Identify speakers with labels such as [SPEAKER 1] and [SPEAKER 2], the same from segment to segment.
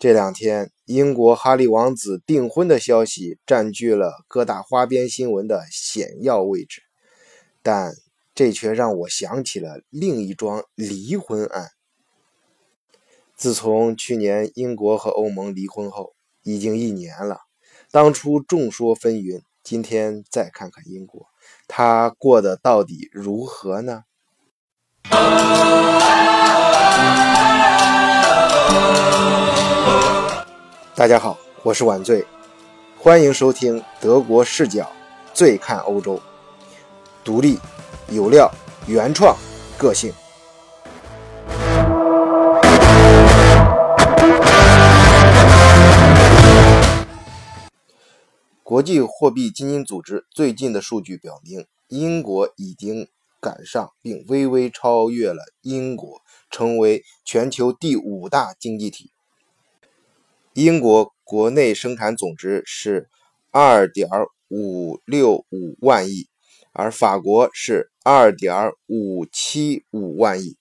[SPEAKER 1] 这两天，英国哈利王子订婚的消息占据了各大花边新闻的显要位置，但这却让我想起了另一桩离婚案。自从去年英国和欧盟离婚后，已经一年了。当初众说纷纭，今天再看看英国，他过得到底如何呢？大家好，我是晚醉，欢迎收听德国视角，醉看欧洲，独立、有料、原创、个性。国际货币基金组织最近的数据表明，英国已经赶上并微微超越了英国，成为全球第五大经济体。英国国内生产总值是二点五六五万亿，而法国是二点五七五万亿。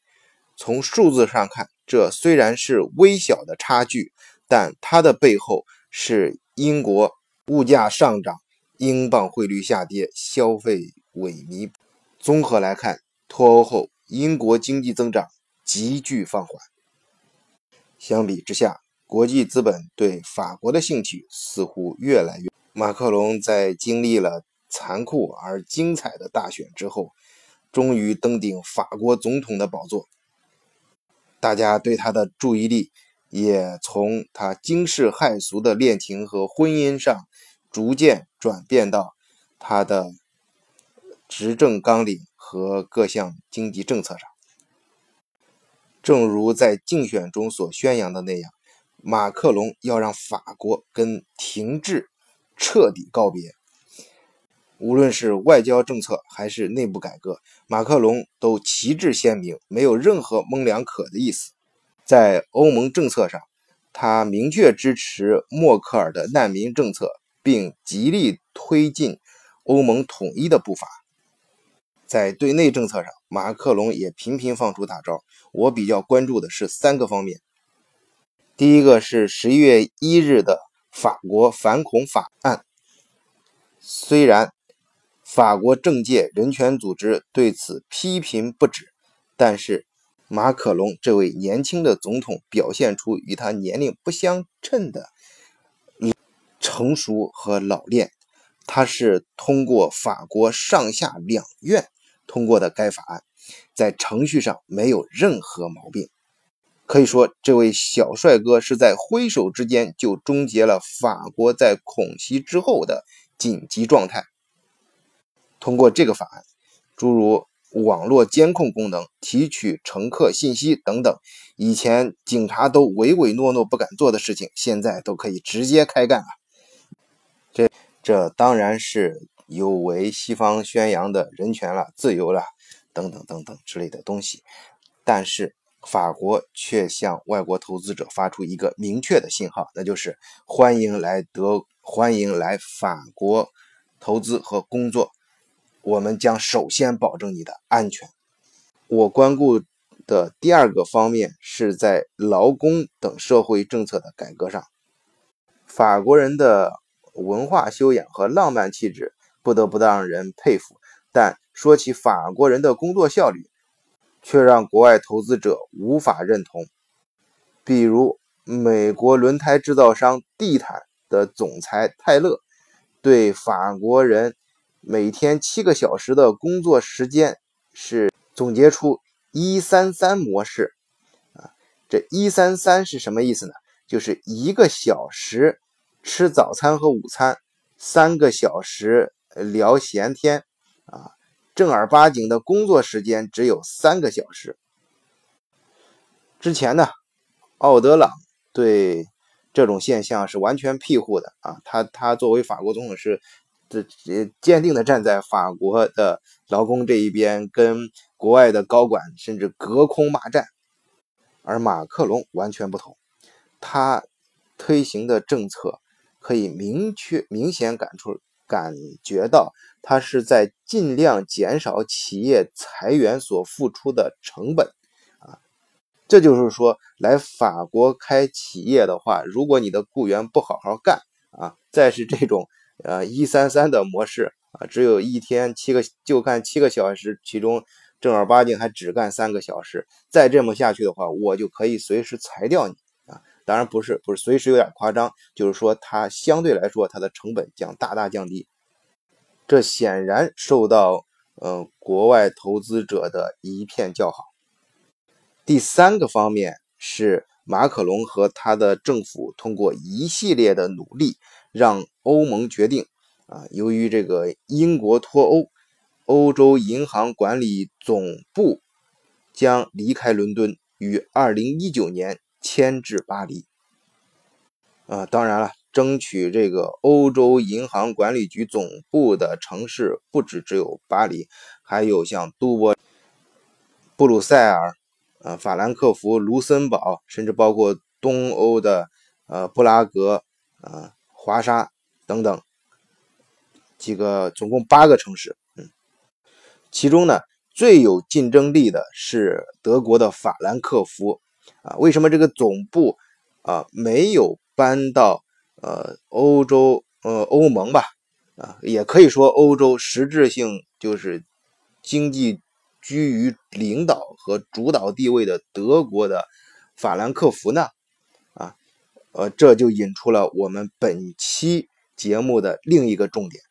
[SPEAKER 1] 从数字上看，这虽然是微小的差距，但它的背后是英国物价上涨、英镑汇率下跌、消费萎靡。综合来看，脱欧后英国经济增长急剧放缓。相比之下，国际资本对法国的兴趣似乎越来越。马克龙在经历了残酷而精彩的大选之后，终于登顶法国总统的宝座。大家对他的注意力也从他惊世骇俗的恋情和婚姻上，逐渐转变到他的执政纲领和各项经济政策上。正如在竞选中所宣扬的那样。马克龙要让法国跟停滞彻底告别，无论是外交政策还是内部改革，马克龙都旗帜鲜明，没有任何模两可的意思。在欧盟政策上，他明确支持默克尔的难民政策，并极力推进欧盟统一的步伐。在对内政策上，马克龙也频频放出大招。我比较关注的是三个方面。第一个是十一月一日的法国反恐法案，虽然法国政界人权组织对此批评不止，但是马可龙这位年轻的总统表现出与他年龄不相称的成熟和老练。他是通过法国上下两院通过的该法案，在程序上没有任何毛病。可以说，这位小帅哥是在挥手之间就终结了法国在恐袭之后的紧急状态。通过这个法案，诸如网络监控功能、提取乘客信息等等，以前警察都唯唯诺诺不敢做的事情，现在都可以直接开干了。这这当然是有违西方宣扬的人权了、自由了等等等等之类的东西，但是。法国却向外国投资者发出一个明确的信号，那就是欢迎来德，欢迎来法国投资和工作。我们将首先保证你的安全。我关顾的第二个方面是在劳工等社会政策的改革上。法国人的文化修养和浪漫气质不得不让人佩服，但说起法国人的工作效率。却让国外投资者无法认同。比如，美国轮胎制造商地毯的总裁泰勒，对法国人每天七个小时的工作时间是总结出“一三三模式”。啊，这一三三是什么意思呢？就是一个小时吃早餐和午餐，三个小时聊闲天。啊。正儿八经的工作时间只有三个小时。之前呢，奥德朗对这种现象是完全庇护的啊，他他作为法国总统是这坚定的站在法国的劳工这一边，跟国外的高管甚至隔空骂战。而马克龙完全不同，他推行的政策可以明确明显感出。感觉到他是在尽量减少企业裁员所付出的成本，啊，这就是说，来法国开企业的话，如果你的雇员不好好干啊，再是这种呃一三三的模式啊，只有一天七个就干七个小时，其中正儿八经还只干三个小时，再这么下去的话，我就可以随时裁掉你。当然不是，不是随时有点夸张，就是说它相对来说它的成本将大大降低，这显然受到呃国外投资者的一片叫好。第三个方面是马克龙和他的政府通过一系列的努力，让欧盟决定啊，由于这个英国脱欧，欧洲银行管理总部将离开伦敦，于二零一九年迁至巴黎。啊，当然了，争取这个欧洲银行管理局总部的城市不止只有巴黎，还有像都柏、布鲁塞尔。呃，法兰克福、卢森堡，甚至包括东欧的呃布拉格、呃华沙等等几个，总共八个城市。其中呢最有竞争力的是德国的法兰克福。啊，为什么这个总部啊没有搬到呃欧洲呃欧盟吧？啊，也可以说欧洲实质性就是经济。居于领导和主导地位的德国的法兰克福呢？啊，呃，这就引出了我们本期节目的另一个重点。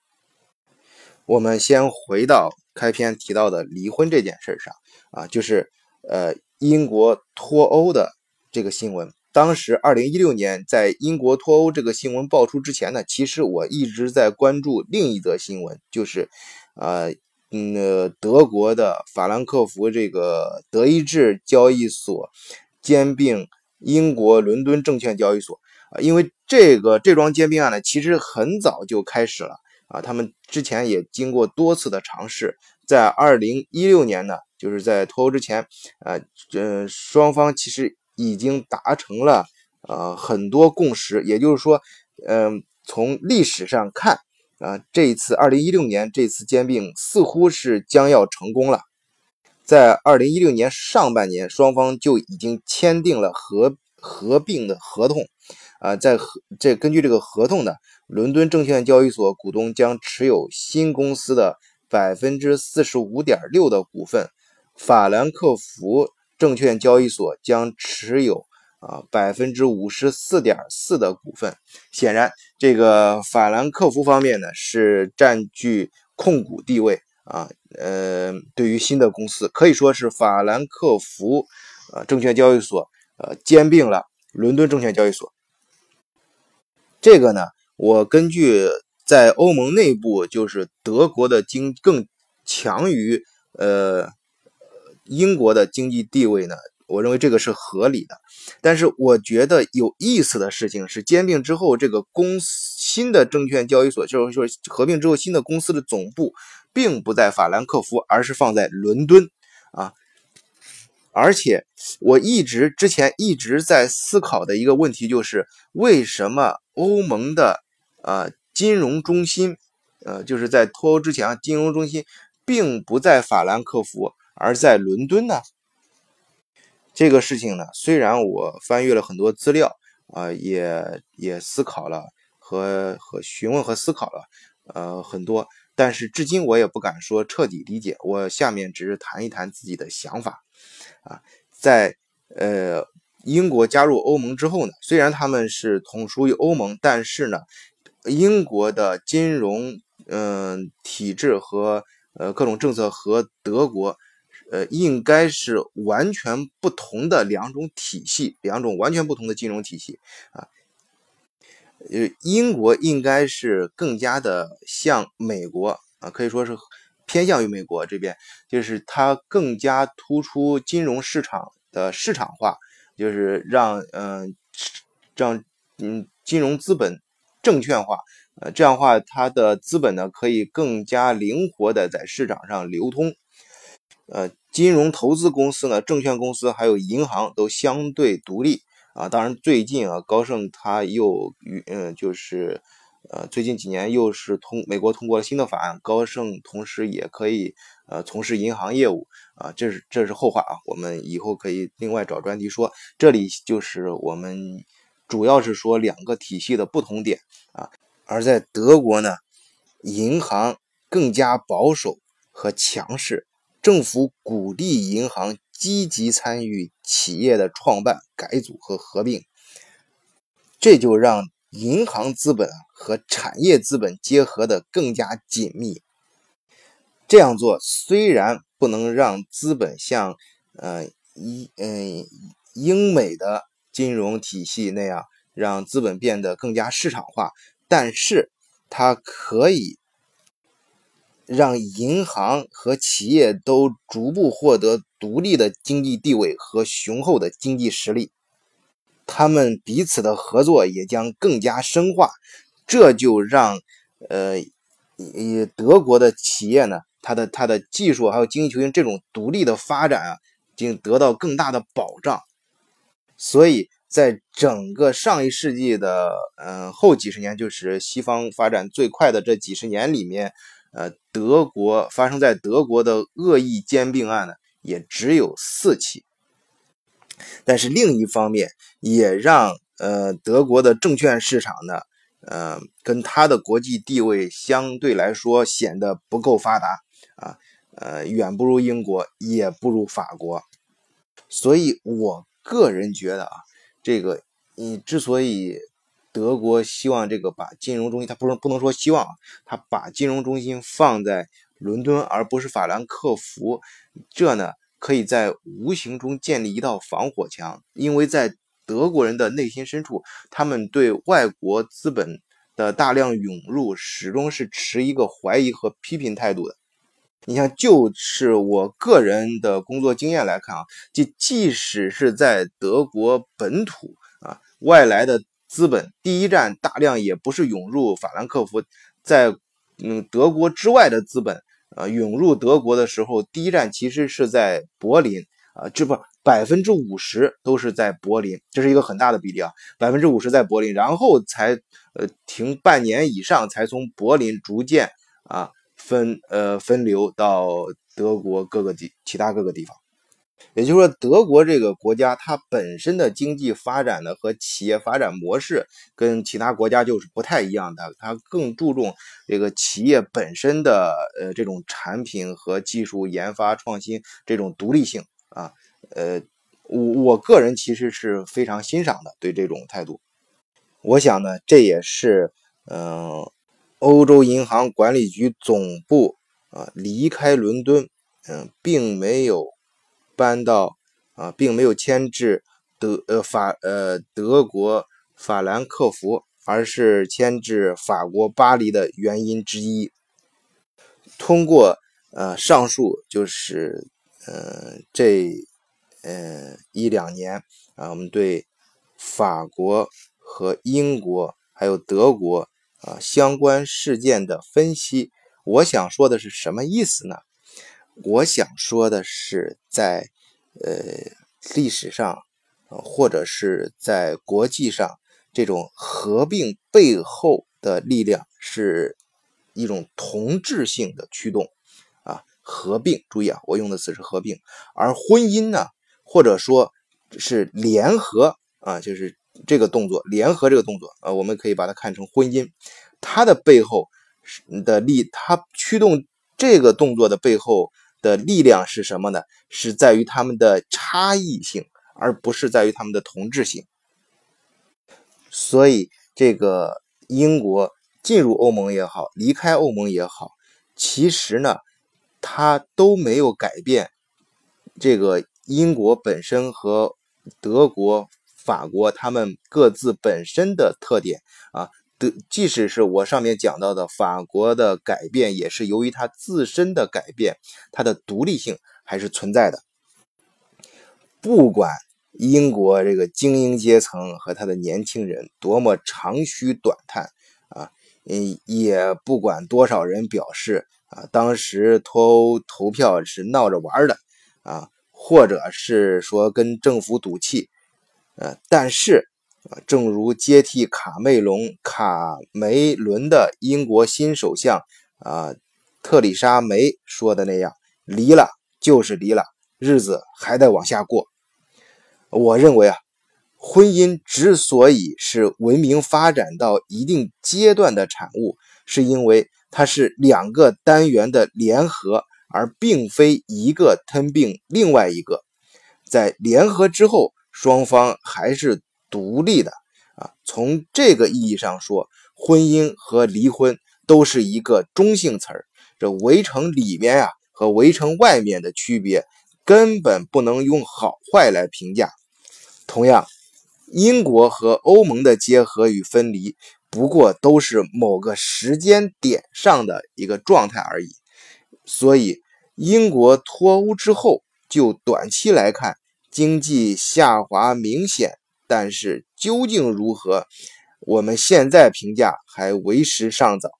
[SPEAKER 1] 我们先回到开篇提到的离婚这件事上啊，就是呃英国脱欧的这个新闻。当时二零一六年在英国脱欧这个新闻爆出之前呢，其实我一直在关注另一则新闻，就是呃。嗯，德国的法兰克福这个德意志交易所兼并英国伦敦证券交易所啊，因为这个这桩兼并案呢，其实很早就开始了啊，他们之前也经过多次的尝试，在二零一六年呢，就是在脱欧之前，呃，这双方其实已经达成了呃很多共识，也就是说，嗯，从历史上看。啊，这一次二零一六年这次兼并似乎是将要成功了。在二零一六年上半年，双方就已经签订了合合并的合同。啊，在合这根据这个合同呢，伦敦证券交易所股东将持有新公司的百分之四十五点六的股份，法兰克福证券交易所将持有。啊，百分之五十四点四的股份，显然这个法兰克福方面呢是占据控股地位啊。呃，对于新的公司，可以说是法兰克福呃证券交易所呃兼并了伦敦证券交易所。这个呢，我根据在欧盟内部，就是德国的经更强于呃英国的经济地位呢。我认为这个是合理的，但是我觉得有意思的事情是，兼并之后，这个公司新的证券交易所，就是说合并之后新的公司的总部并不在法兰克福，而是放在伦敦啊。而且我一直之前一直在思考的一个问题就是，为什么欧盟的呃金融中心，呃就是在脱欧之前，金融中心并不在法兰克福，而在伦敦呢？这个事情呢，虽然我翻阅了很多资料啊，也也思考了和和询问和思考了呃很多，但是至今我也不敢说彻底理解。我下面只是谈一谈自己的想法啊，在呃英国加入欧盟之后呢，虽然他们是同属于欧盟，但是呢，英国的金融嗯体制和呃各种政策和德国。呃，应该是完全不同的两种体系，两种完全不同的金融体系啊。呃，英国应该是更加的像美国啊，可以说是偏向于美国这边，就是它更加突出金融市场的市场化，就是让嗯让嗯金融资本证券化，呃，这样话它的资本呢可以更加灵活的在市场上流通。呃，金融投资公司呢，证券公司还有银行都相对独立啊。当然，最近啊，高盛他又与嗯，就是呃，最近几年又是通美国通过了新的法案，高盛同时也可以呃从事银行业务啊，这是这是后话啊，我们以后可以另外找专题说。这里就是我们主要是说两个体系的不同点啊，而在德国呢，银行更加保守和强势，政府鼓励银行积极参与企业的创办、改组和合并，这就让。银行资本和产业资本结合的更加紧密。这样做虽然不能让资本像呃英嗯英美的金融体系那样让资本变得更加市场化，但是它可以让银行和企业都逐步获得独立的经济地位和雄厚的经济实力。他们彼此的合作也将更加深化，这就让呃，以德国的企业呢，它的它的技术还有经济球星这种独立的发展啊，经得到更大的保障。所以在整个上一世纪的嗯后几十年，就是西方发展最快的这几十年里面，呃，德国发生在德国的恶意兼并案呢，也只有四起。但是另一方面，也让呃德国的证券市场呢，呃，跟它的国际地位相对来说显得不够发达啊，呃，远不如英国，也不如法国。所以我个人觉得啊，这个你之所以德国希望这个把金融中心，它不是不能说希望，它把金融中心放在伦敦而不是法兰克福，这呢？可以在无形中建立一道防火墙，因为在德国人的内心深处，他们对外国资本的大量涌入始终是持一个怀疑和批评态度的。你像，就是我个人的工作经验来看啊，即即使是在德国本土啊，外来的资本第一站大量也不是涌入法兰克福，在嗯德国之外的资本。啊，涌入德国的时候，第一站其实是在柏林啊，这不百分之五十都是在柏林，这是一个很大的比例啊，百分之五十在柏林，然后才呃停半年以上，才从柏林逐渐啊分呃分流到德国各个地其他各个地方。也就是说，德国这个国家它本身的经济发展呢和企业发展模式跟其他国家就是不太一样的，它更注重这个企业本身的呃这种产品和技术研发创新这种独立性啊，呃，我我个人其实是非常欣赏的对这种态度。我想呢，这也是嗯欧洲银行管理局总部啊离开伦敦，嗯，并没有。搬到啊，并没有迁至德呃法呃德国法兰克福，而是迁至法国巴黎的原因之一。通过呃上述就是呃这呃一两年啊，我们对法国和英国还有德国啊相关事件的分析，我想说的是什么意思呢？我想说的是，在呃历史上，或者是在国际上，这种合并背后的力量是一种同质性的驱动啊。合并，注意啊，我用的词是合并，而婚姻呢，或者说是联合啊，就是这个动作，联合这个动作啊，我们可以把它看成婚姻，它的背后的力，它驱动这个动作的背后。的力量是什么呢？是在于他们的差异性，而不是在于他们的同质性。所以，这个英国进入欧盟也好，离开欧盟也好，其实呢，它都没有改变这个英国本身和德国、法国他们各自本身的特点啊。的，即使是我上面讲到的法国的改变，也是由于它自身的改变，它的独立性还是存在的。不管英国这个精英阶层和他的年轻人多么长吁短叹啊，嗯，也不管多少人表示啊，当时脱欧投票是闹着玩的啊，或者是说跟政府赌气，呃，但是，正如接替卡梅隆卡梅伦的英国新首相啊特丽莎梅说的那样，离了就是离了，日子还得往下过。我认为啊，婚姻之所以是文明发展到一定阶段的产物，是因为它是两个单元的联合，而并非一个吞并另外一个。在联合之后，双方还是。独立的啊，从这个意义上说，婚姻和离婚都是一个中性词儿。这围城里面啊和围城外面的区别，根本不能用好坏来评价。同样，英国和欧盟的结合与分离，不过都是某个时间点上的一个状态而已。所以，英国脱欧之后，就短期来看，经济下滑明显。但是究竟如何，我们现在评价还为时尚早。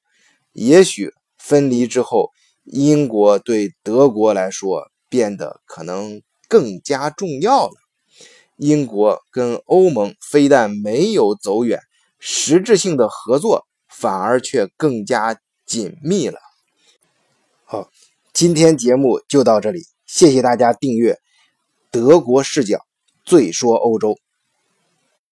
[SPEAKER 1] 也许分离之后，英国对德国来说变得可能更加重要了。英国跟欧盟非但没有走远，实质性的合作反而却更加紧密了。好，今天节目就到这里，谢谢大家订阅《德国视角》，最说欧洲。